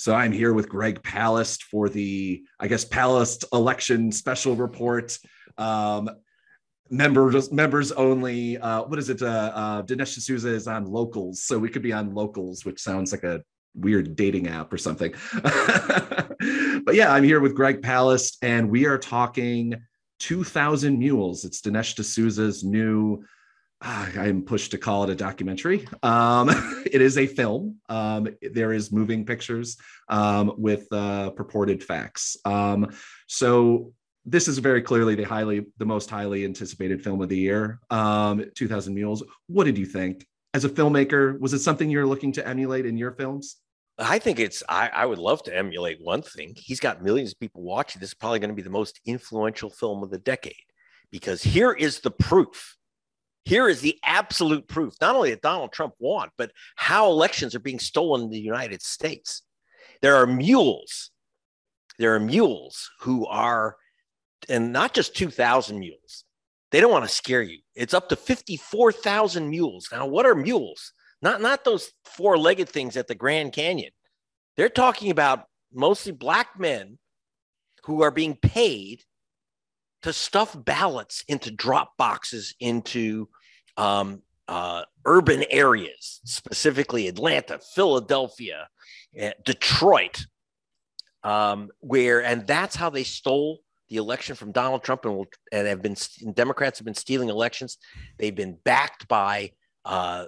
So I'm here with Greg Palast for the, I guess, Palast election special report. Um, members members only. Uh, what is it? Uh, uh, Dinesh D'Souza is on locals, so we could be on locals, which sounds like a weird dating app or something. but yeah, I'm here with Greg Palast, and we are talking 2,000 Mules. It's Dinesh D'Souza's new. Uh, I'm pushed to call it a documentary. Um, it is a film. Um, there is moving pictures um, with uh, purported facts. Um, so this is very clearly the highly the most highly anticipated film of the year. Um 2000 mules. What did you think? As a filmmaker was it something you're looking to emulate in your films? I think it's i, I would love to emulate one thing. He's got millions of people watching. This is probably going to be the most influential film of the decade because here is the proof here is the absolute proof not only that donald trump won but how elections are being stolen in the united states there are mules there are mules who are and not just 2,000 mules. They don't want to scare you. It's up to 54,000 mules. Now, what are mules? Not, not those four legged things at the Grand Canyon. They're talking about mostly black men who are being paid to stuff ballots into drop boxes into um, uh, urban areas, specifically Atlanta, Philadelphia, eh, Detroit, um, where, and that's how they stole the election from Donald Trump and will and have been Democrats have been stealing elections. They've been backed by uh,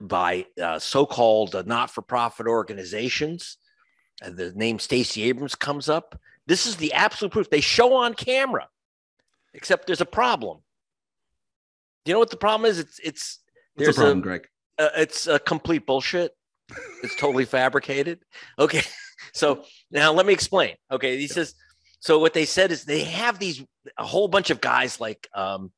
by uh, so-called uh, not-for-profit organizations. the name Stacey Abrams comes up. This is the absolute proof. They show on camera, except there's a problem. Do you know what the problem is? It's it's What's there's the problem, a, Greg. Uh, it's a complete bullshit. It's totally fabricated. Okay, so now let me explain. Okay, he says so what they said is they have these a whole bunch of guys like um,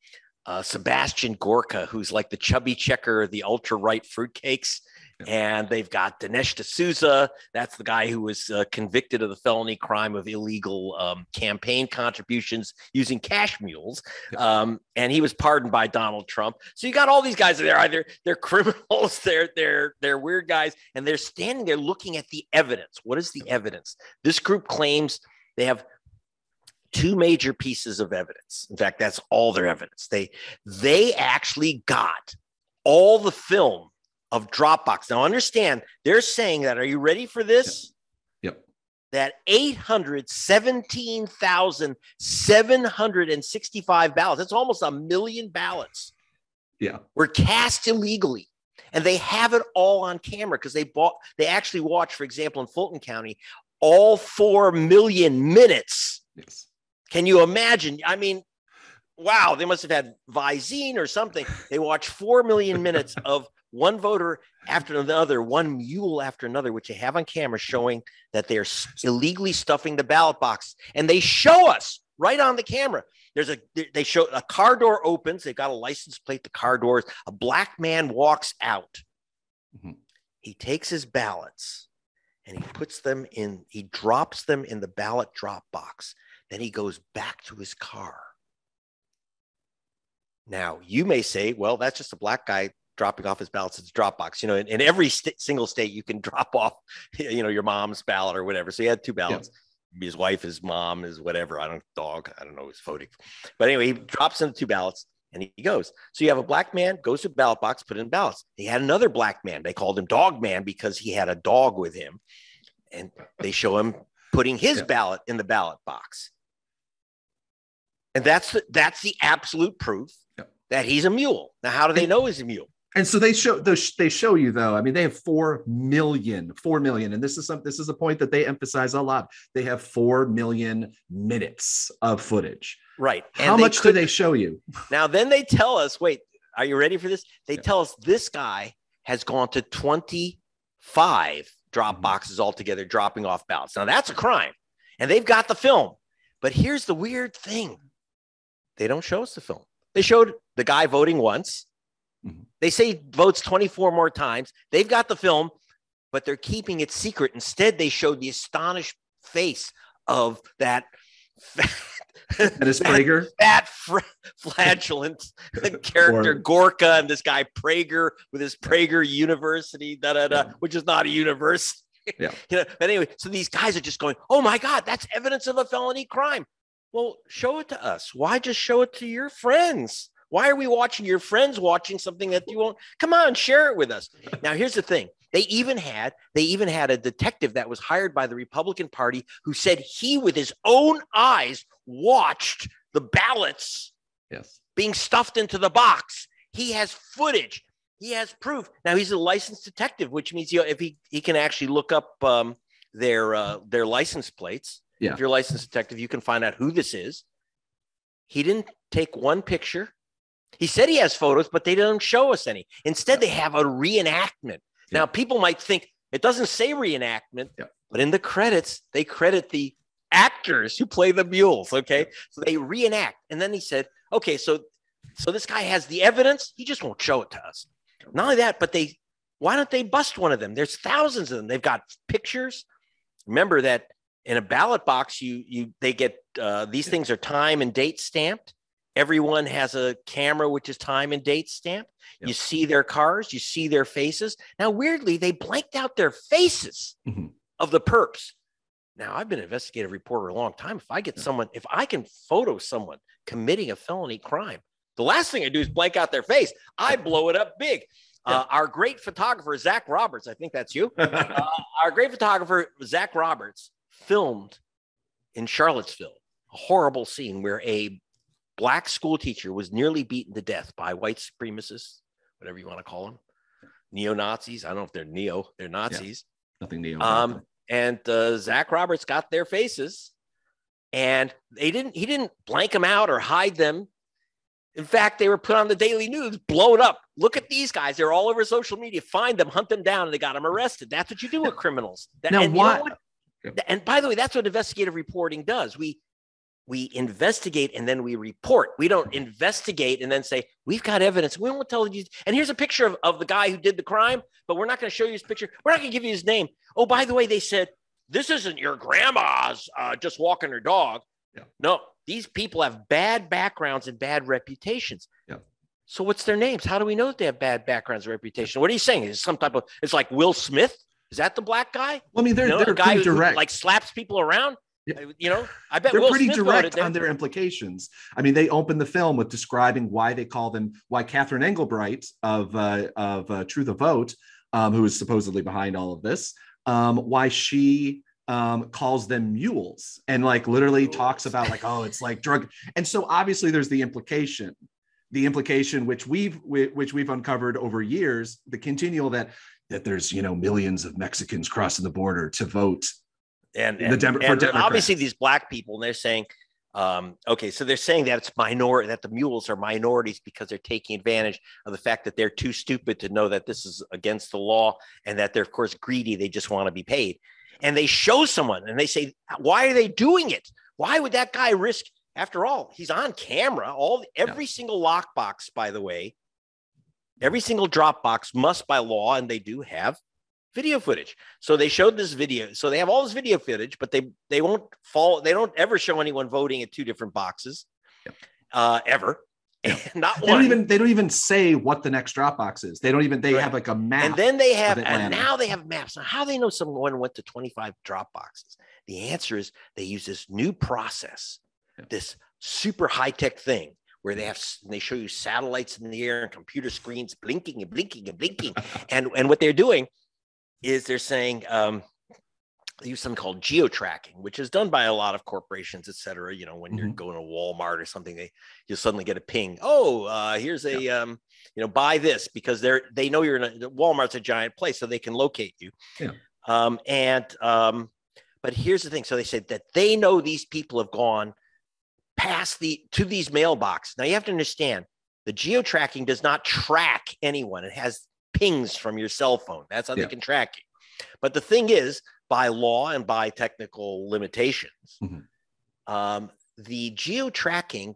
uh, Sebastian Gorka, who's like the chubby checker, the ultra right fruitcakes. And they've got Dinesh D'Souza. That's the guy who was uh, convicted of the felony crime of illegal um, campaign contributions using cash mules. Um, and he was pardoned by Donald Trump. So you got all these guys there. Either they're criminals, they're they're they're weird guys, and they're standing there looking at the evidence. What is the evidence? This group claims they have two major pieces of evidence. In fact, that's all their evidence. They they actually got all the film of Dropbox. Now understand, they're saying that are you ready for this? Yep. yep. That 817,765 ballots. That's almost a million ballots. Yeah. Were cast illegally. And they have it all on camera because they bought they actually watched, for example, in Fulton County, all four million minutes yes. Can you imagine? I mean, wow, they must have had Visine or something. They watched 4 million minutes of one voter after another, one mule after another, which they have on camera showing that they're illegally stuffing the ballot box. And they show us right on the camera. There's a, they show a car door opens. They've got a license plate, the car doors. A black man walks out. Mm-hmm. He takes his ballots and he puts them in, he drops them in the ballot drop box. Then he goes back to his car. Now, you may say, well, that's just a black guy dropping off his ballots at the Dropbox. You know, in, in every st- single state, you can drop off, you know, your mom's ballot or whatever. So he had two ballots. Yeah. His wife, his mom, his whatever. I don't dog. I don't know. who's voting, but anyway, he drops in the two ballots and he goes. So you have a black man goes to the ballot box, put in ballots. He had another black man. They called him Dog Man because he had a dog with him, and they show him putting his yeah. ballot in the ballot box. And that's the, that's the absolute proof that he's a mule. Now, how do they know he's a mule? And so they show they show you though. I mean, they have four million, four million, and this is some this is a point that they emphasize a lot. They have four million minutes of footage. Right. How much could, do they show you? Now, then they tell us. Wait, are you ready for this? They yeah. tell us this guy has gone to twenty five drop mm-hmm. boxes altogether, dropping off ballots. Now that's a crime, and they've got the film. But here's the weird thing they don't show us the film. They showed the guy voting once. Mm-hmm. They say votes 24 more times. They've got the film, but they're keeping it secret. Instead, they showed the astonished face of that that is Prager. That, that flatulent character or, Gorka and this guy Prager with his Prager University, da da da, which is not a university. Yeah. You know, but anyway, so these guys are just going, oh my God, that's evidence of a felony crime. Well, show it to us. Why just show it to your friends? Why are we watching your friends watching something that you won't? Come on, share it with us. Now, here's the thing. They even had they even had a detective that was hired by the Republican Party who said he, with his own eyes, watched the ballots Yes. being stuffed into the box. He has footage. He has proof. Now he's a licensed detective, which means you know, if he he can actually look up um, their uh, their license plates. Yeah. If you're a licensed detective, you can find out who this is. He didn't take one picture. He said he has photos, but they don't show us any. Instead, they have a reenactment. Yeah. Now, people might think it doesn't say reenactment, Yeah. but in the credits, they credit the actors who play the mules. Okay. So they reenact. And then he said, okay, so so this guy has the evidence. He just won't show it to us. Not only that, but they why don't they bust one of them? There's thousands of them. They've got pictures. Remember that in a ballot box, you you they get uh, these things are time and date stamped. Everyone has a camera which is time and date stamped. You see their cars, you see their faces. Now, weirdly, they blanked out their faces Mhm. of the perps. Now, I've been an investigative reporter a long time. If I get Yeah. someone, if I can photo someone committing a felony crime, the last thing I do is blank out their face. I blow it up big. Uh, our great photographer, Zach Roberts, I think that's you. Uh, our great photographer, Zach Roberts, filmed in Charlottesville a horrible scene where a black school teacher was nearly beaten to death by white supremacists, whatever you want to call them, neo Nazis. I don't know if they're neo, they're Nazis. Nothing new. Um, and uh, Zach Roberts got their faces, and they didn't. He didn't blank them out or hide them. In fact, they were put on the daily news, blown up. Look at these guys; they're all over social media. Find them, hunt them down, and they got them arrested. That's what you do with criminals. That- Now, and you know why- what? And by the way, that's what investigative reporting does. We we investigate and then we report. We don't investigate and then say, we've got evidence. We won't tell you. And here's a picture of, of the guy who did the crime, but we're not going to show you his picture. We're not going to give you his name. Oh, by the way, they said, this isn't your grandma's uh, just walking her dog. Yeah. No, these people have bad backgrounds and bad reputations. Yeah. So what's their names? How do we know that they have bad backgrounds and reputation? What are you saying? Is some type of, it's like Will Smith? Is that the black guy? well, I mean, they're You know, they're the guy who, who, direct. like slaps people around. You know, I bet they're Will pretty Smith direct on their implications. I mean, they open the film with describing why they call them, why Catherine Engelbrecht of uh, of uh, True the Vote, um, who is supposedly behind all of this, um, why she um, calls them mules and like literally talks about like, oh, it's like drug. And so obviously there's the implication, the implication which we've which we've uncovered over years, the continual that that there's you know millions of Mexicans crossing the border to vote and, the and, Dem- for and Democrats. obviously these black people, and they're saying, um, okay, so they're saying that it's minor that the mules are minorities because they're taking advantage of the fact that they're too stupid to know that this is against the law and that they're of course greedy. They just want to be paid. And they show someone and they say, why are they doing it? Why would that guy risk? After all, he's on camera. All every single lockbox, by the way, every single Dropbox must by law, and they do have video footage. So they showed this video. So they have all this video footage, but they they won't fall. They don't ever show anyone voting at two different boxes, Yep. uh, ever. Not They don't even they don't even say what the next Dropbox is. They don't even they Right. have like a map. and then they have, and now they have maps. Now, how do they know someone went to 25 Dropboxes? The answer is they use this new process, this super high tech thing where they have, they show you satellites in the air and computer screens blinking and blinking and blinking. and, and what they're doing is they're saying, um, they use something called geo tracking, which is done by a lot of corporations, et cetera. You know, when you're Mhm. going to Walmart or something, they you'll suddenly get a ping. Oh, uh, here's a um, you know, buy this because they're they know you're in a Walmart's a giant place, so they can locate you. Yeah. Um, and um, but here's the thing. So they said that they know these people have gone past the to these mailboxes. Now you have to understand the geo tracking does not track anyone. It has pings from your cell phone. That's how Yeah. they can track you. But the thing is, by law and by technical limitations, Mhm. um, the geo tracking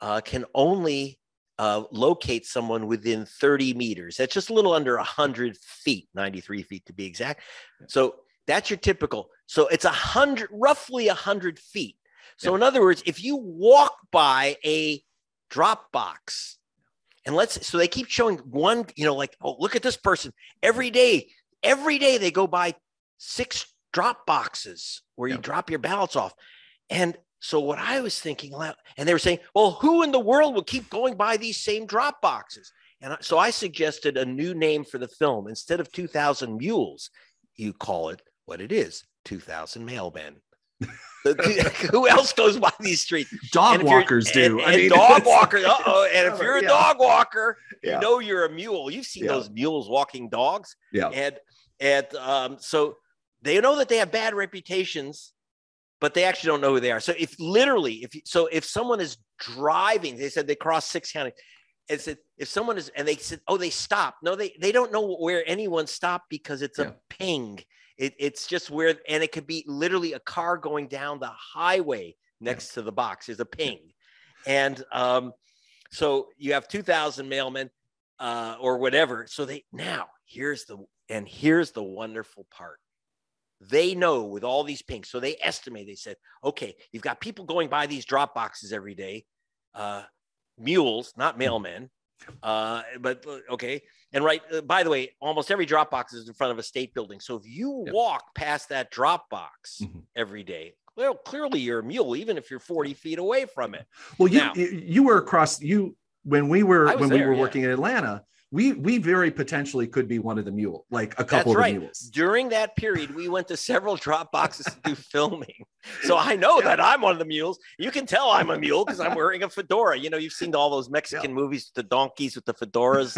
uh, can only uh, locate someone within 30 meters. That's just a little under 100 feet, 93 feet to be exact. So that's your typical. So it's a hundred, roughly a hundred feet. So in other words, if you walk by a drop box, and let's so they keep showing one, you know, like, oh, look at this person every day. Every day they go by six drop boxes where you Yep. drop your ballots off. And so what I was thinking, and they were saying, well, who in the world will keep going by these same drop boxes? And so I suggested a new name for the film. Instead of 2000 mules, you call it what it is 2000 mailmen. The- who else goes by these streets? Dog And walkers do. And, I mean, dog walker. Uh-oh. And if you're a Yeah. dog walker, Yeah. you know you're a mule. You've seen Yeah. those mules walking dogs. Yeah. And and um, so they know that they have bad reputations, but they actually don't know who they are. So if literally, if you, so, if someone is driving, they said they crossed six counties. And said if someone is, and they said, oh, they stopped. No, they they don't know where anyone stopped because it's Yeah. a ping. It, it's just where, and it could be literally a car going down the highway next to the box is a ping. And um, so you have 2,000 mailmen uh, or whatever. So they now here's the and here's the wonderful part. They know with all these pings, so they estimate. They said, okay, you've got people going by these drop boxes every day, uh, mules, not mailmen. Uh, but uh, okay, and right. Uh, by the way, almost every drop box is in front of a state building. So if you Yep. walk past that drop box Mhm. every day, well, clearly you're a mule, even if you're 40 feet away from it. Well, you Now- you, you were across you when we were when we were yeah. working in Atlanta. We we very potentially could be one of the mule, like a couple That's right. of the mules. During that period, we went to several drop boxes to do filming. So I know that I'm one of the mules. You can tell I'm a mule because I'm wearing a fedora. You know, you've seen all those Mexican movies, the donkeys with the fedoras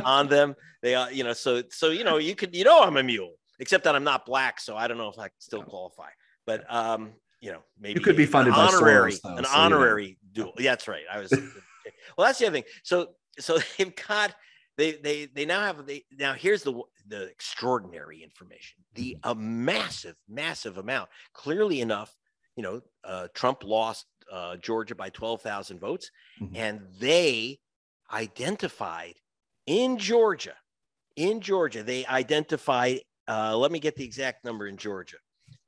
on them. They are, you know, so so you know, you could you know I'm a mule, except that I'm not black, so I don't know if I still qualify. But um, you know, maybe you could be an funded by honorary, Soros, though, an so, honorary duel. Yeah, that's right. I was well, that's the other thing. So so they've got they they they now have they now here's the the extraordinary information the Mm-hmm. a massive massive amount clearly enough you know uh, trump lost uh, georgia by 12000 votes Mhm. and they identified in georgia in georgia they identified uh, let me get the exact number in georgia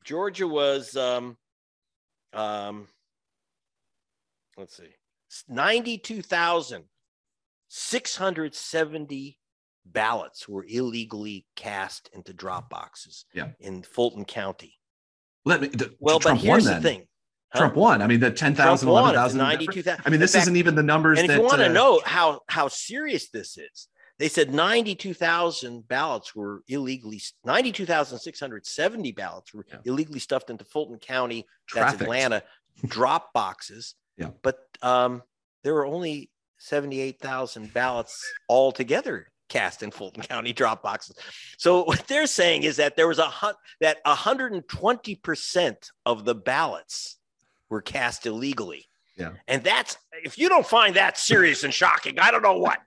georgia was um, um, let's see 92,670 ballots were illegally cast into drop boxes Yeah. in Fulton County. Let me. d- Well, Trump but here's won the then. thing. huh? Trump won. I mean, the 10,000, Trump won. It's 11,000. 92,000. I mean, this fact- isn't even the numbers And if that. you want to uh, know how, how serious this is, they said 92,000 ballots were illegally, 92,670 ballots were Yeah. illegally stuffed into Fulton County that's. Atlanta drop boxes. Yeah. But um, there were only 78,000 ballots altogether cast in Fulton County drop boxes. So what they're saying is that there was a hun- that 120% of the ballots were cast illegally. Yeah. And that's if you don't find that serious and shocking, I don't know what.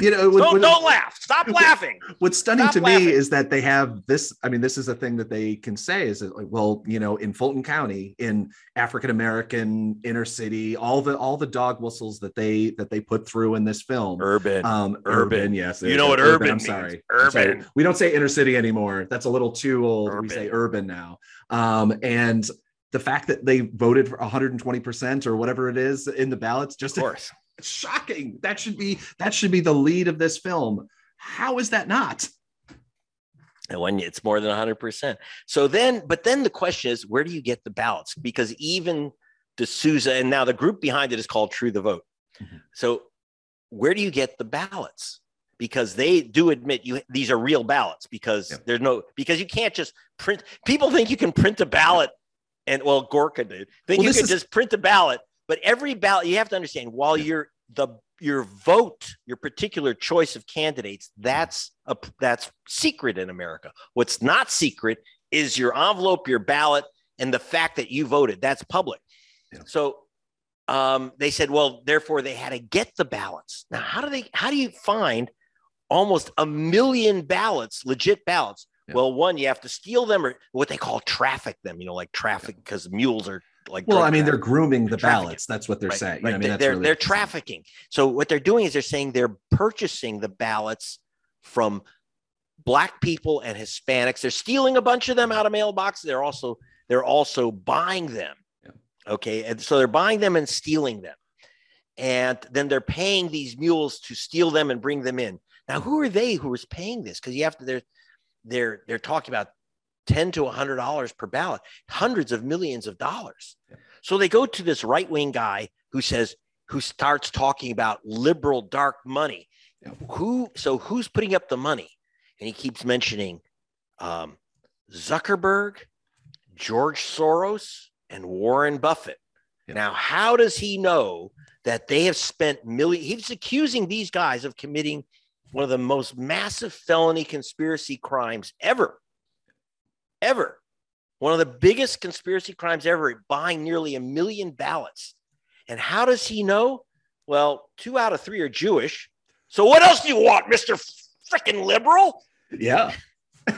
You know, what- Don't, what- don't laugh. Stop laughing. what's stunning Stop to laughing. me is that they have this i mean this is a thing that they can say is that like well you know in fulton county in african american inner city all the all the dog whistles that they that they put through in this film Urban. um Urban. urban, yes You know what urban i'm means. sorry I'm sorry. Urban. we don't say inner city anymore that's a little too old we say urban now um and the fact that they voted for 120% or whatever it is in the ballots just of course. shocking that should be that should be the lead of this film how is that not And when it's more than 100%. So then, but then the question is, where do you get the ballots? Because even D'Souza, and now the group behind it is called True the Vote. Mhm. So where do you get the ballots? Because they do admit you these are real ballots because Yeah. there's no because you can't just print. People think you can print a ballot, and well, Gorka did think Well, you could is- just print a ballot, but every ballot you have to understand while you're the your vote, your particular choice of candidates, that's a that's secret in America. What's not secret is your envelope, your ballot, and the fact that you voted. That's public. Yeah. So um, they said, well, therefore they had to get the ballots. Now, how do they? How do you find almost a million ballots, legit ballots? Yeah. Well, one, you have to steal them or what they call traffic them. You know, like traffic because mules are like. well i mean they're grooming the Trafficking. ballots that's what they're Right, saying right. You know, I mean, they're really they're trafficking. So what they're doing is they're saying they're purchasing the ballots from black people and Hispanics. They're stealing a bunch of them out of mailboxes. They're also they're also buying them. Yeah. Okay, and so they're buying them and stealing them, and then they're paying these mules to steal them and bring them in. Now, who are they who is paying this? Because you have to they're they're talking about 10 to 100 dollars per ballot, hundreds of millions of dollars. So they go to this right wing guy who says, who starts talking about liberal dark money. Yeah. Who? So who's putting up the money? And he keeps mentioning um, Zuckerberg, George Soros, and Warren Buffett. Yeah. Now, how does he know that they have spent millions? He's accusing these guys of committing one of the most massive felony conspiracy crimes ever. Ever. One of the biggest conspiracy crimes ever, buying nearly a million ballots. And how does he know? Well, two out of three are Jewish. So what else do you want, Mr. Freaking liberal? Yeah.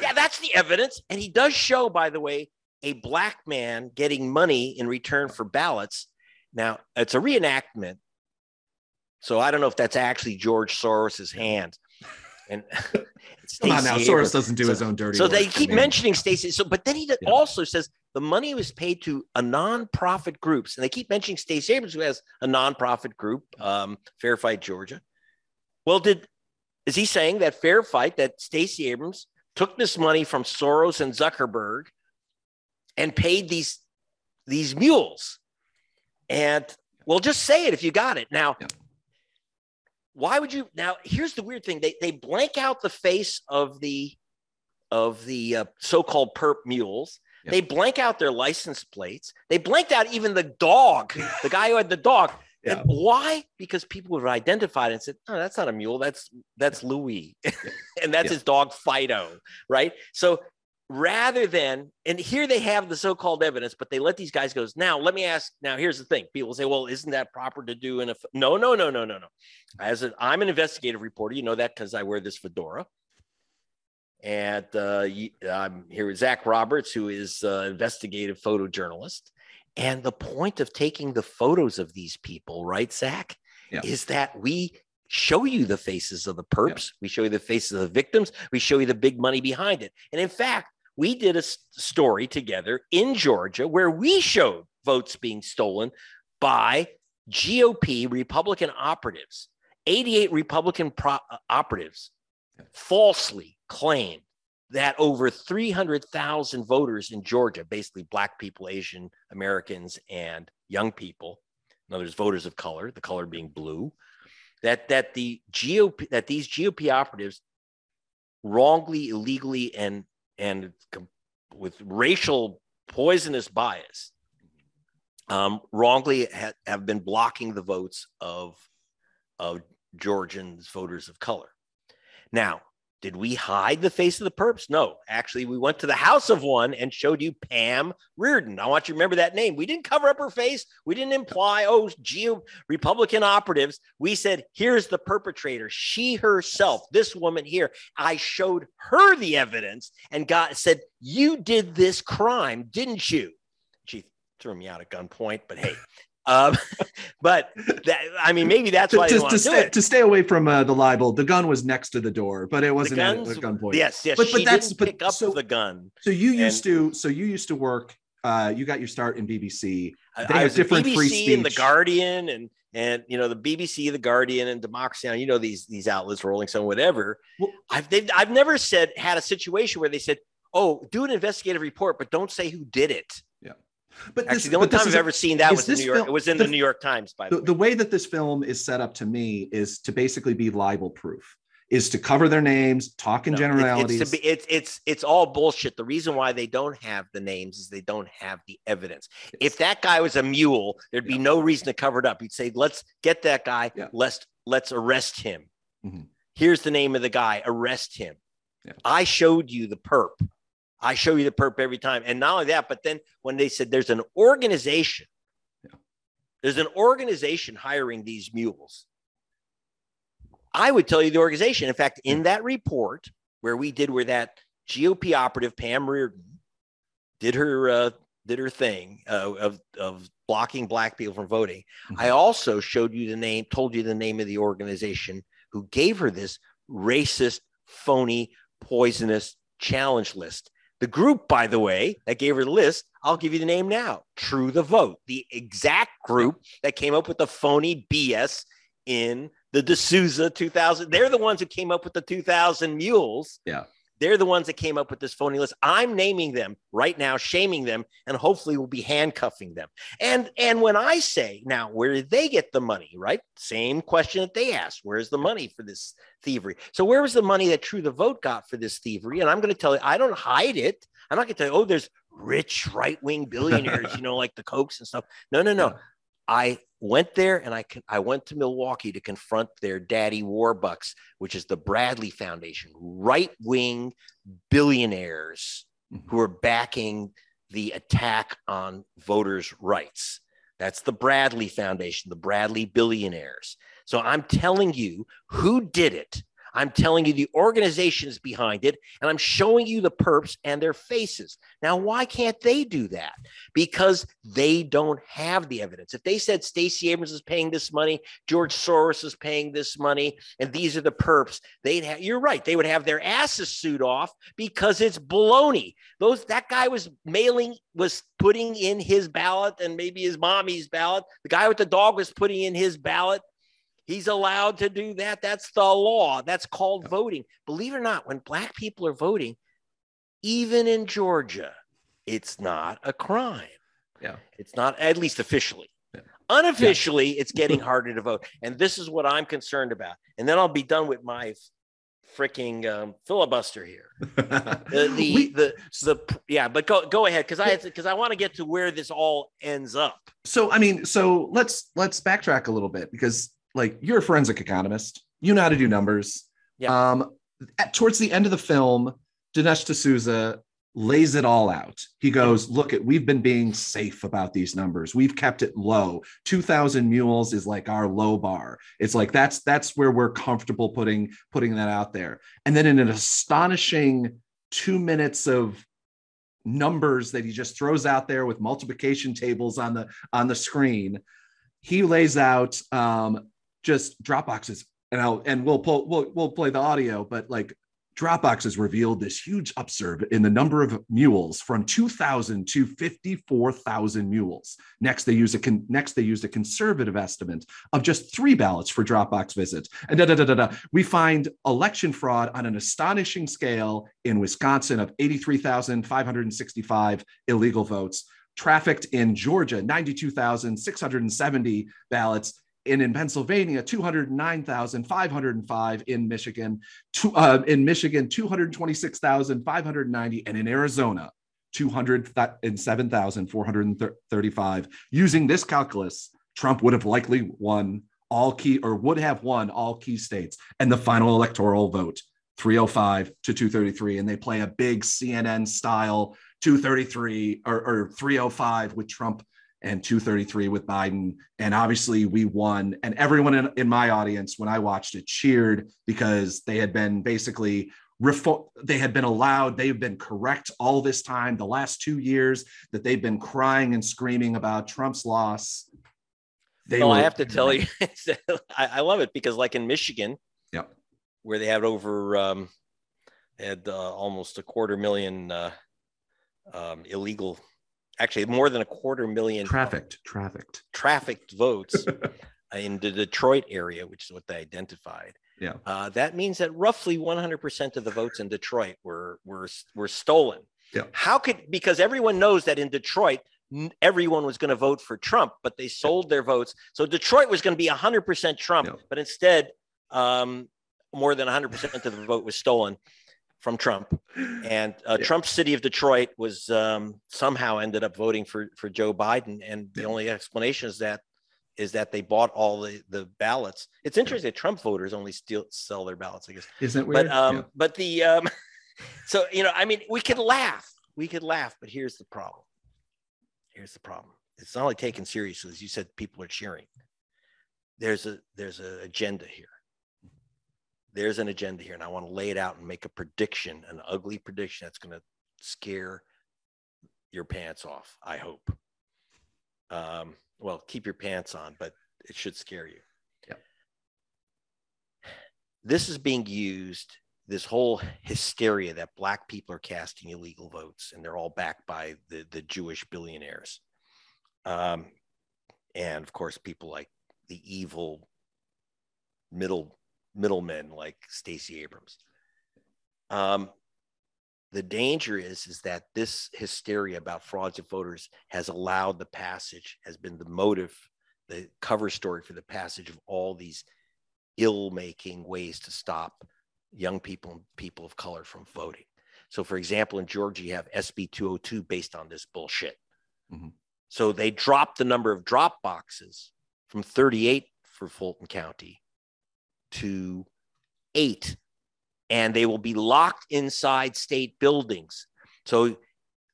yeah, that's the evidence. And he does show, by the way, a black man getting money in return for ballots. Now, it's a reenactment. So I don't know if that's actually George Soros's hand. And Come on now. Abrams- Soros doesn't do so- his own dirty so they keep mentioning Stacey. So, but then he Yeah. also says the money was paid to a nonprofit groups, and they keep mentioning Stacey Abrams, who has a nonprofit group, um, Fair Fight Georgia. Well, did is he saying that Fair Fight that Stacey Abrams took this money from Soros and Zuckerberg and paid these these mules? And well, just say it if you got it now. Yeah. Why would you now? Here's the weird thing: they they blank out the face of the of the uh, so-called perp mules. Yeah. They blank out their license plates. They blanked out even the dog, the guy who had the dog. Yeah. And why? Because people would have identified and said, "No, that's not a mule. That's that's Louis, and that's Yeah. his dog Fido." Right. So rather than, and here they have the so-called evidence, but they let these guys go. Now, let me ask. Now, here's the thing: people say, "Well, isn't that proper to do in a?" No, no, no, no, no, no. As I'm an investigative reporter, you know that because I wear this fedora. And uh, I'm here with Zach Roberts, who is uh, investigative photojournalist. And the point of taking the photos of these people, right, Zach, Yeah. is that we show you the faces of the perps, we show you the faces of the victims, we show you the big money behind it. And in fact, we did a story together in Georgia where we showed votes being stolen by GOP Republican operatives. 88 Republican pro- uh, operatives falsely claimed that over 300,000 voters in Georgia, basically Black people, Asian Americans, and young people, in other words, voters of color, the color being blue, that, that the GOP, that these GOP operatives wrongly, illegally, and, and with racial poisonous bias, um, wrongly ha- have been blocking the votes of, of Georgians, voters of color. Now, did we hide the face of the perps? No, actually, we went to the house of one and showed you Pam Reardon. I want you to remember that name. We didn't cover up her face. We didn't imply, oh, geo Republican operatives. We said, here's the perpetrator. She herself, this woman here. I showed her the evidence and got said, you did this crime, didn't you? She threw me out at gunpoint, but hey. Um, but that, I mean, maybe that's to, why to, to to stay, to stay away from uh, the libel, the gun was next to the door, but it wasn't at guns- a gunpoint. Yes, yes. But- but that's- didn't but pick up so- the gun. So you used And- to, so you used to work. Uh, you got your start in BBC. They I have was different BBC free and the. Guardian and and you know the BBC, the Guardian, and Democracy Now. You know these these outlets, Rolling Stone, whatever. Well- I've I've never said had a situation where they said, "Oh, do an investigative report, but don't say who did it." But Actually, this, the only time I've a- ever seen that was in New York. film- it was in the- the New York Times, by the, the, way. the way that this film is set up to me is to basically be libel proof, is to cover their names, talk in No, generalities. It's, be, it's it's it's all bullshit. The reason why they don't have the names is they don't have the evidence. If that guy was a mule, there'd be Yeah. no reason to cover it up. You'd say, "Let's get that guy. Yeah. Let's let's arrest him. Mhm. Here's the name of the guy. Arrest him." Yeah. I showed you the perp. I show you the perp every time, and not only that, but then when they said there's an organization, Yeah. there's an organization hiring these mules. I would tell you the organization. In fact, in that report where we did where that GOP operative Pam Reardon did her uh, did her thing uh, of of blocking black people from voting. I also showed you the name, told you the name of the organization who gave her this racist, phony, poisonous challenge list. The group, by the way, that gave her the list, I'll give you the name now. True the Vote, the exact group that came up with the phony BS in the D'Souza 2000. They're the ones who came up with the 2000 mules. Yeah. They're the ones that came up with this phony list. I'm naming them right now, shaming them, and hopefully we'll be handcuffing them. And and when I say now, where did they get the money? Right? Same question that they asked. Where's the money for this thievery? So where was the money that True the Vote got for this thievery? And I'm going to tell you, I don't hide it. I'm not going to tell you, oh, there's rich right wing billionaires, you know, like the Kochs and stuff. No, no, no. I went there and I I went to Milwaukee to confront their daddy Warbucks, which is the Bradley Foundation, right wing billionaires mm-hmm. who are backing the attack on voters' rights. That's the Bradley Foundation, the Bradley billionaires. So I'm telling you who did it I'm telling you the organizations behind it, and I'm showing you the perps and their faces. Now, why can't they do that? Because they don't have the evidence. If they said Stacey Abrams is paying this money, George Soros is paying this money, and these are the perps, they'd have. You're right. They would have their asses sued off because it's baloney. Those that guy was mailing was putting in his ballot and maybe his mommy's ballot. The guy with the dog was putting in his ballot. He's allowed to do that. That's the law. That's called voting. Believe it or not, when black people are voting, even in Georgia, it's not a crime. Yeah. It's not, at least officially. Yeah. Unofficially, yeah. it's getting harder to vote. And this is what I'm concerned about. And then I'll be done with my freaking um, filibuster here. the, the, we, the, the, yeah, but go, go ahead. Cause I, cause I want to get to where this all ends up. So, I mean, so let's, let's backtrack a little bit because like you're a forensic economist, you know how to do numbers. Yeah. Um, at, towards the end of the film, Dinesh D'Souza lays it all out. He goes, "Look, at we've been being safe about these numbers. We've kept it low. Two thousand mules is like our low bar. It's like that's that's where we're comfortable putting putting that out there." And then in an astonishing two minutes of numbers that he just throws out there with multiplication tables on the on the screen, he lays out um, just Dropboxes, and I'll and we'll pull we'll we'll play the audio, but like Dropbox has revealed this huge upsurge in the number of mules from 2,000 to 54,000 mules. Next, they use a con- next they used a conservative estimate of just three ballots for Dropbox visits. And da, da, da, da, da. we find election fraud on an astonishing scale in Wisconsin of 83,565 illegal votes. Trafficked in Georgia, 92,670 ballots in, in Pennsylvania, 209,505 in Michigan, two, uh, in Michigan, 226,590, and in Arizona, 207,435. Using this calculus, Trump would have likely won all key or would have won all key states and the final electoral vote 305 to 233 and they play a big cnn style 233 or, or 305 with trump and 233 with Biden. And obviously, we won. And everyone in, in my audience, when I watched it, cheered because they had been basically reform they had been allowed they've been correct all this time the last two years that they've been crying and screaming about trump's loss they well, were, i have to tell you I, love it because like in michigan yeah where they had over um had uh, almost a quarter million uh, um, illegal actually more than a quarter million trafficked trafficked trafficked votes in the Detroit area, which is what they identified. Yeah, uh, that means that roughly 100% of the votes in Detroit were were were stolen. Yeah. How could because everyone knows that in Detroit everyone was going to vote for Trump, but they sold their votes. So Detroit was going to be 100% Trump, yeah. but instead, um, more than 100% of the vote was stolen from Trump, and uh, yeah. Trump's city of Detroit was um, somehow ended up voting for for Joe Biden, and the yeah. only explanation is that is that they bought all the the ballots. It's interesting that Trump voters only steal sell their ballots, I guess. Isn't weird? But um, yeah. but the um, so you know, I mean, we could laugh, we could laugh, but here's the problem. Here's the problem. It's not only taken seriously, as you said, people are cheering. There's a there's an agenda here there's an agenda here and i want to lay it out and make a prediction an ugly prediction that's going to scare your pants off i hope. Um, well keep your pants on but it should scare you. Yeah. this is being used this whole hysteria that black people are casting illegal votes and they're all backed by the, the jewish billionaires. Um, and of course people like the evil middle middlemen like Stacey Abrams. Um, the danger is is that this hysteria about fraudulent voters has allowed the passage has been the motive the cover story for the passage of all these ill-making ways to stop young people and people of color from voting so for example in georgia you have sb 202 based on this bullshit mm-hmm. so they dropped the number of drop boxes from 38 for fulton county to eight and they will be locked inside state buildings. So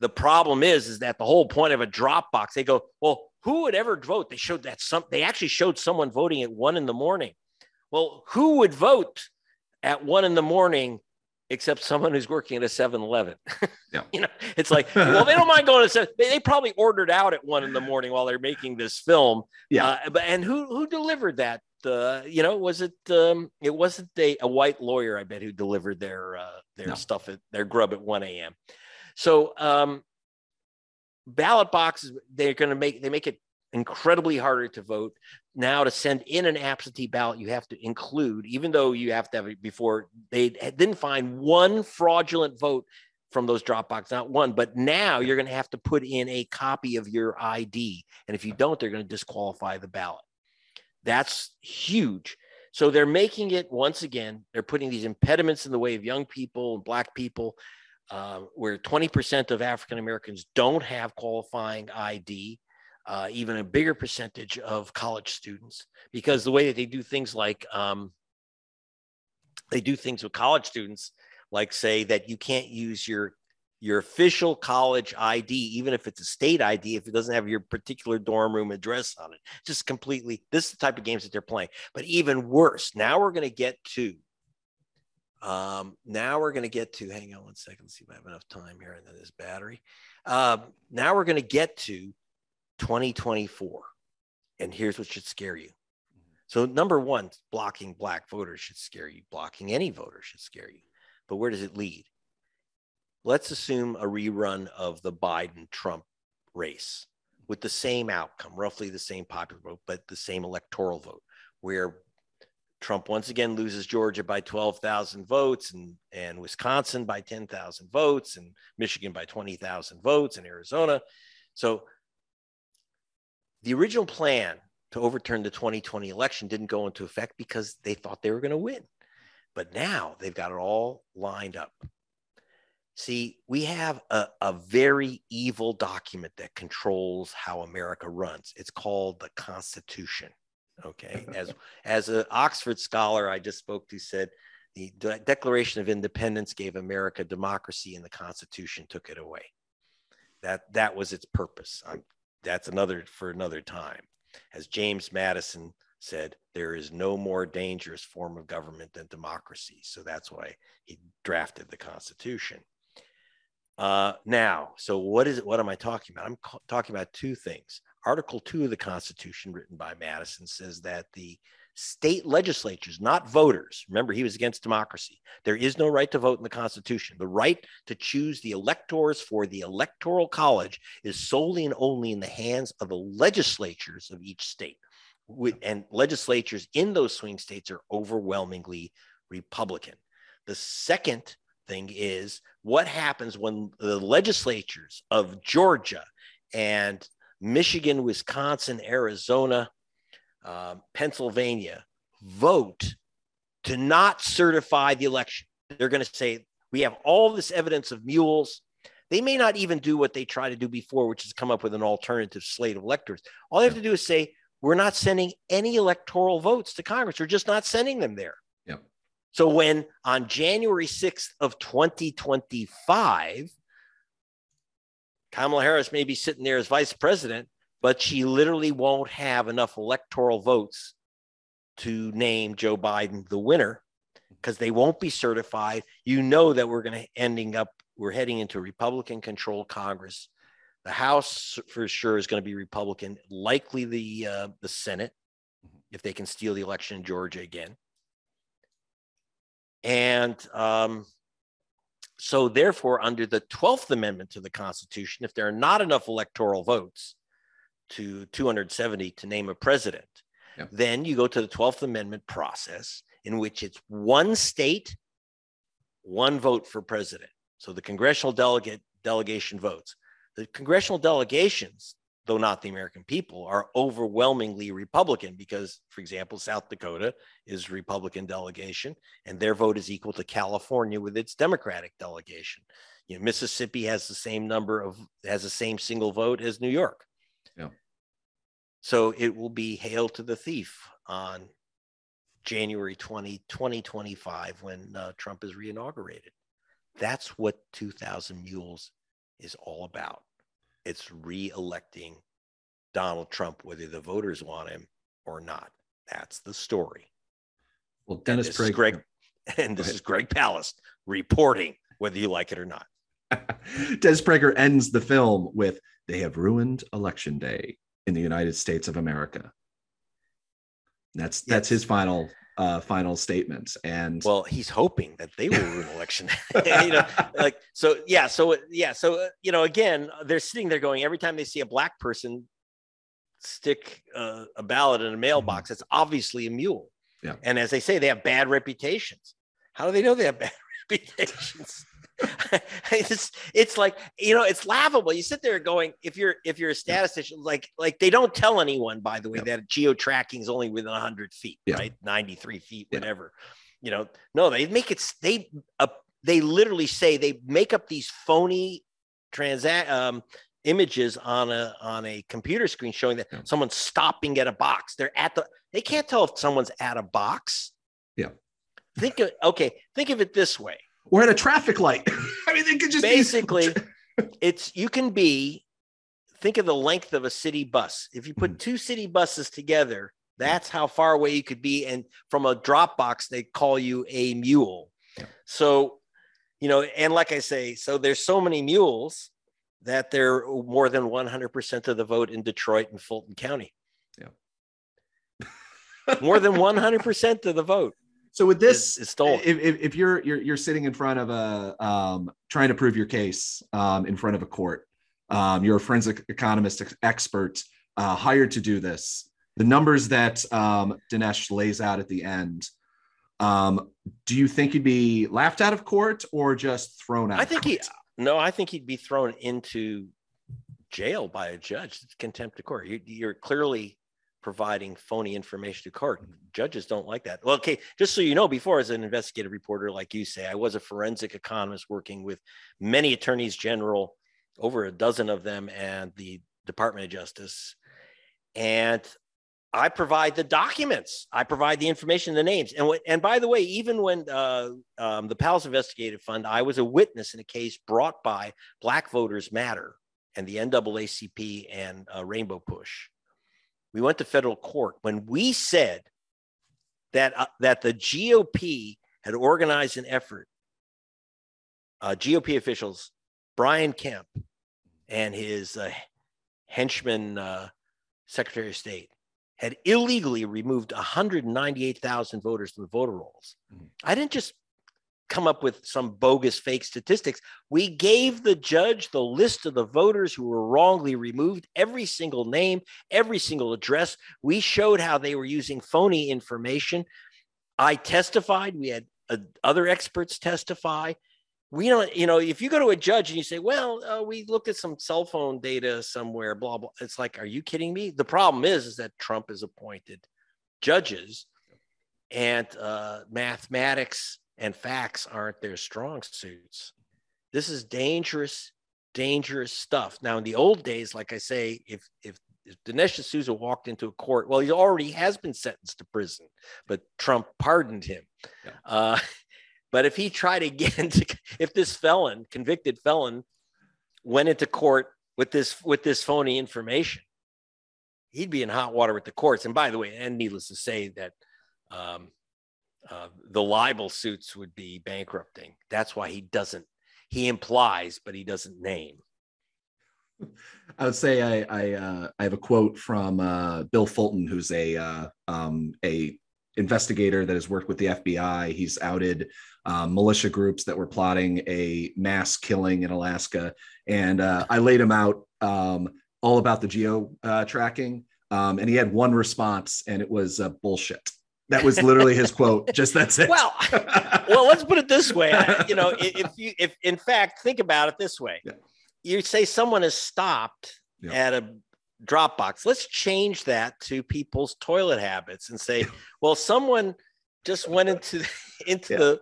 the problem is, is that the whole point of a drop box, they go, well, who would ever vote? They showed that some, they actually showed someone voting at one in the morning. Well, who would vote at one in the morning except someone who's working at a 7-Eleven. Yeah. you know, it's like, well, they don't mind going to seven. They, they, probably ordered out at one in the morning while they're making this film. Yeah. Uh, but and who who delivered that uh, you know, was it? Um, it wasn't a, a white lawyer, I bet, who delivered their uh, their no. stuff at their grub at 1 a.m. So um, ballot boxes, they're going to make they make it incredibly harder to vote. Now to send in an absentee ballot, you have to include, even though you have to have it before they didn't find one fraudulent vote from those drop boxes, not one, but now you're going to have to put in a copy of your ID. And if you don't, they're going to disqualify the ballot. That's huge. So they're making it once again, they're putting these impediments in the way of young people and Black people, uh, where 20% of African Americans don't have qualifying ID, uh, even a bigger percentage of college students, because the way that they do things like um, they do things with college students, like say that you can't use your your official college ID, even if it's a state ID, if it doesn't have your particular dorm room address on it. Just completely, this is the type of games that they're playing. But even worse, now we're going to get to, um, now we're going to get to, hang on one second, let's see if I have enough time here in this battery. Um, now we're going to get to 2024. And here's what should scare you. So, number one, blocking black voters should scare you. Blocking any voter should scare you. But where does it lead? Let's assume a rerun of the Biden Trump race with the same outcome, roughly the same popular vote, but the same electoral vote, where Trump once again loses Georgia by 12,000 votes and, and Wisconsin by 10,000 votes and Michigan by 20,000 votes and Arizona. So the original plan to overturn the 2020 election didn't go into effect because they thought they were going to win. But now they've got it all lined up. See, we have a, a very evil document that controls how America runs. It's called the Constitution. Okay. As as an Oxford scholar I just spoke to said, the De- Declaration of Independence gave America democracy and the Constitution took it away. That that was its purpose. I'm, that's another for another time. As James Madison said, there is no more dangerous form of government than democracy. So that's why he drafted the Constitution. Uh, now, so what is it? What am I talking about? I'm ca- talking about two things. Article two of the Constitution, written by Madison, says that the state legislatures, not voters, remember he was against democracy. There is no right to vote in the Constitution. The right to choose the electors for the Electoral College is solely and only in the hands of the legislatures of each state. And legislatures in those swing states are overwhelmingly Republican. The second thing is what happens when the legislatures of Georgia and Michigan, Wisconsin, Arizona, uh, Pennsylvania vote to not certify the election. They're going to say, we have all this evidence of mules. They may not even do what they try to do before, which is come up with an alternative slate of electors. All they have to do is say, we're not sending any electoral votes to Congress. We're just not sending them there. So when on January 6th of 2025, Kamala Harris may be sitting there as vice president, but she literally won't have enough electoral votes to name Joe Biden the winner because they won't be certified. You know that we're going to ending up we're heading into Republican controlled Congress. The House for sure is going to be Republican, likely the uh, the Senate if they can steal the election in Georgia again. And um, so, therefore, under the 12th Amendment to the Constitution, if there are not enough electoral votes to 270 to name a president, then you go to the 12th Amendment process in which it's one state, one vote for president. So the congressional delegate delegation votes. The congressional delegations, though not the American people, are overwhelmingly Republican because, for example, South Dakota is Republican delegation, and their vote is equal to California with its Democratic delegation. You know, Mississippi has the same number of has the same single vote as New York. Yeah. So it will be hail to the thief on January 20, 2025 when uh, Trump is reinaugurated. That's what 2000 Mules is all about. It's re-electing Donald Trump, whether the voters want him or not. That's the story. Well, Dennis and this Prager, is Greg, and this is Greg Palast reporting, whether you like it or not. Dennis Prager ends the film with "They have ruined election day in the United States of America." That's yes. that's his final uh, final statements. And well, he's hoping that they will ruin election. you know, like so. Yeah. So yeah. So uh, you know, again, they're sitting there going every time they see a black person stick uh, a ballot in a mailbox, mm-hmm. it's obviously a mule. Yeah. And as they say, they have bad reputations. How do they know they have bad reputations? it's it's like you know it's laughable. You sit there going if you're if you're a statistician like like they don't tell anyone by the way that geo tracking is only within 100 feet right? 93 feet whatever. You know no they make it they uh, they literally say they make up these phony transact um, images on a on a computer screen showing that someone's stopping at a box. They're at the they can't tell if someone's at a box. Yeah. Think of okay think of it this way or at a traffic light. I mean, it could just basically be... it's you can be think of the length of a city bus. If you put mm-hmm. two city buses together, that's how far away you could be. And from a drop box, they call you a mule. Yeah. So, you know, and like I say, so there's so many mules that they're more than 100% of the vote in Detroit and Fulton County. Yeah. more than 100% of the vote. So with this, is, is if, if, if, you're, you're you're sitting in front of a um, trying to prove your case um, in front of a court, um, you're a forensic economist expert uh, hired to do this. The numbers that um, Dinesh lays out at the end, um, do you think he'd be laughed out of court or just thrown out? I think he no, I think he'd be thrown into jail by a judge. It's contempt of court. You, you're clearly providing phony information to court. Judges don't like that. Well, okay, just so you know, before as an investigative reporter, like you say, I was a forensic economist working with many attorneys general, over a dozen of them, and the Department of Justice. And I provide the documents. I provide the information, the names, and and by the way, even when uh, um, the Palast Investigative Fund, I was a witness in a case brought by Black Voters Matter and the NAACP and uh, Rainbow Push we went to federal court when we said that uh, that the GOP had organized an effort. Uh, GOP officials, Brian Kemp and his uh, henchman, uh, Secretary of State, had illegally removed 198,000 voters from the voter rolls. Mm-hmm. I didn't just come up with some bogus fake statistics. We gave the judge the list of the voters who were wrongly removed, every single name, every single address. We showed how they were using phony information. I testified. We had uh, other experts testify. We don't, you know, if you go to a judge and you say, well, uh, we looked at some cell phone data somewhere, blah, blah. It's like, are you kidding me? The problem is, is that Trump has appointed judges and uh, mathematics and facts aren't their strong suits. This is dangerous, dangerous stuff. Now, in the old days, like I say, if if if Dinesh D'Souza walked into a court, well, he already has been sentenced to prison, but Trump pardoned him. Yeah. Uh, but if he tried again, to, if this felon, convicted felon, went into court with this with this phony information, he'd be in hot water with the courts. And by the way, and needless to say that um, uh, the libel suits would be bankrupting. That's why he doesn't. He implies, but he doesn't name. I would say I I, uh, I have a quote from uh, Bill Fulton, who's a uh, um, a investigator that has worked with the FBI. He's outed um, militia groups that were plotting a mass killing in Alaska, and uh, I laid him out um, all about the geo uh, tracking. Um, and he had one response, and it was bullshit That was literally his quote. Just that's it. Well, well, let's put it this way. I, you know, if you, if in fact, think about it this way, Yeah. you say someone has stopped Yeah. at a drop box. Let's change that to people's toilet habits and say, well, someone just went into into Yeah. the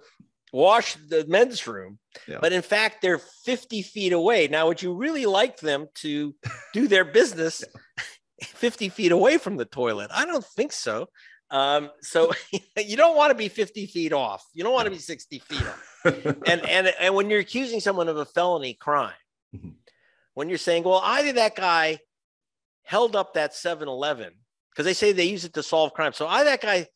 wash the men's room, Yeah. but in fact they're 50 feet away. Now, would you really like them to do their business 50 feet away from the toilet? I don't think so. Um, so you don't want to be 50 feet off. You don't want to be 60 feet off. And and and when you're accusing someone of a felony crime, Mhm. when you're saying, well, either that guy held up that 7-Eleven, because they say they use it to solve crime. So either that guy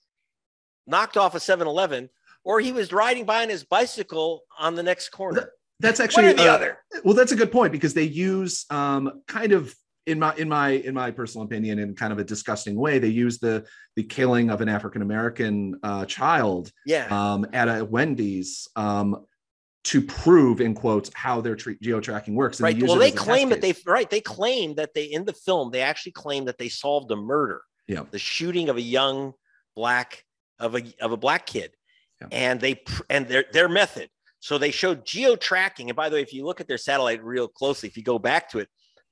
knocked off a 7-Eleven or he was riding by on his bicycle on the next corner. that's actually the uh, other. well that's a good point because they use um kind of in my in my in my personal opinion in kind of a disgusting way they use the the killing of an african american uh, child Yeah. um at a wendy's um to prove in quotes how their tre- geo-tracking works and right. use Well, they as a test claim that they right. They claim that they in the film they actually claim that they solved a murder. Yeah. The shooting of a young black of a of a black kid, Yeah. and they and their their method. So they showed geo tracking. And by the way, if you look at their satellite real closely, if you go back to it,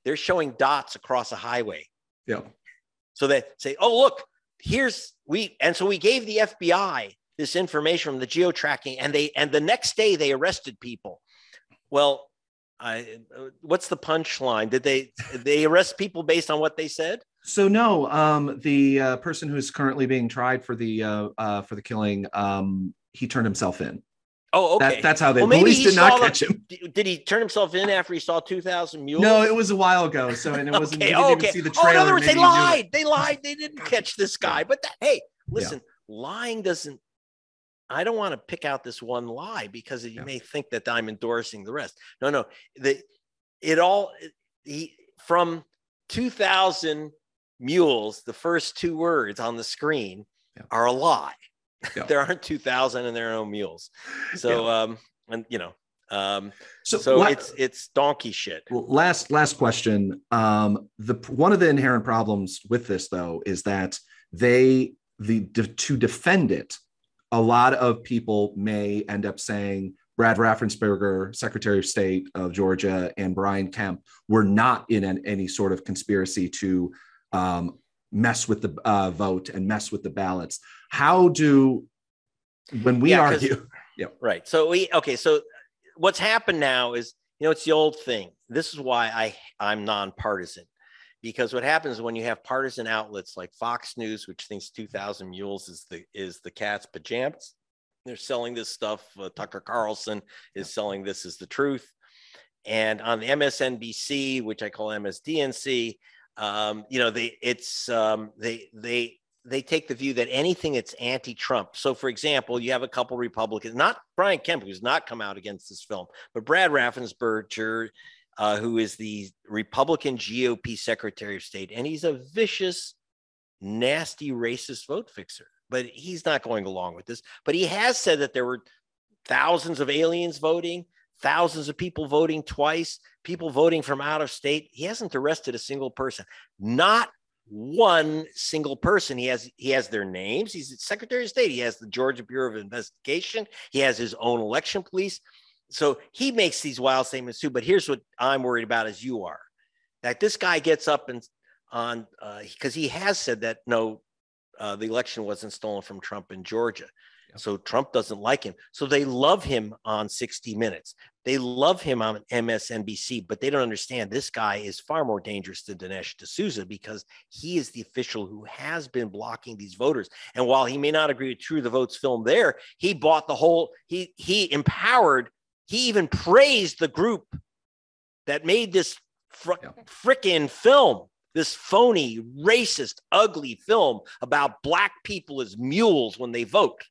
they're showing dots across a highway. yeah So they say, "Oh, look, here's we." And so we gave the FBI this information from the geo tracking, and they and the next day they arrested people. Well, I, what's the punchline? Did they they arrest people based on what they said? so no um the uh, person who's currently being tried for the uh, uh for the killing um he turned himself in Oh, okay. that, that's how they Well, maybe police did not catch him Did he turn himself in after he saw two thousand mules? no it was a while ago so and it wasn't okay. didn't oh, even okay. see the oh, trailer in other words, they maybe you knew it. lied. They lied. They didn't catch this guy. But that, hey, listen, lying doesn't. I don't want to pick out this one lie because you Yeah. may think that I'm endorsing the rest. No, no. The it all he from 2,000 mules. The first two words on the screen Yeah. are a lie. Yeah. there aren't 2,000 and there are no mules. So um and you know um so la- it's it's donkey shit. Well, last last question. Um, the one of the inherent problems with this, though, is that they the to defend it, a lot of people may end up saying Brad Raffensperger, Secretary of State of Georgia, and Brian Kemp were not in an, any sort of conspiracy to um, mess with the uh, vote and mess with the ballots. How do when we Yeah, argue? Yeah. Right. So we okay. So what's happened now is you know it's the old thing. This is why I I'm nonpartisan because what happens when you have partisan outlets like Fox News, which thinks 2,000 mules is the is the cat's pajamas. They're selling this stuff. Uh, Tucker Carlson is selling this as the truth. And on the MSNBC, which I call MSDNC, um, you know, they it's um, they they they take the view that anything that's anti-Trump. So, for example, you have a couple Republicans, not Brian Kemp, who's not come out against this film, but Brad Raffensperger, uh, who is the Republican GOP Secretary of State, and he's a vicious, nasty, racist vote fixer. But he's not going along with this. But he has said that there were thousands of aliens voting, thousands of people voting twice, people voting from out of state. He hasn't arrested a single person. Not one single person. He has he has their names. He's the Secretary of State. He has the Georgia Bureau of Investigation. He has his own election police. So he makes these wild statements too. But here's what I'm worried about as you are. That this guy gets up and on because he has said that no, uh, the election wasn't stolen from Trump in Georgia. So Trump doesn't like him. So they love him on 60 Minutes. They love him on MSNBC, but they don't understand this guy is far more dangerous than Dinesh D'Souza because he is the official who has been blocking these voters. And while he may not agree with True the Votes film there, he bought the whole, he he empowered, he even praised the group that made this fr- frickin' film this phony, racist, ugly film about black people as mules when they vote.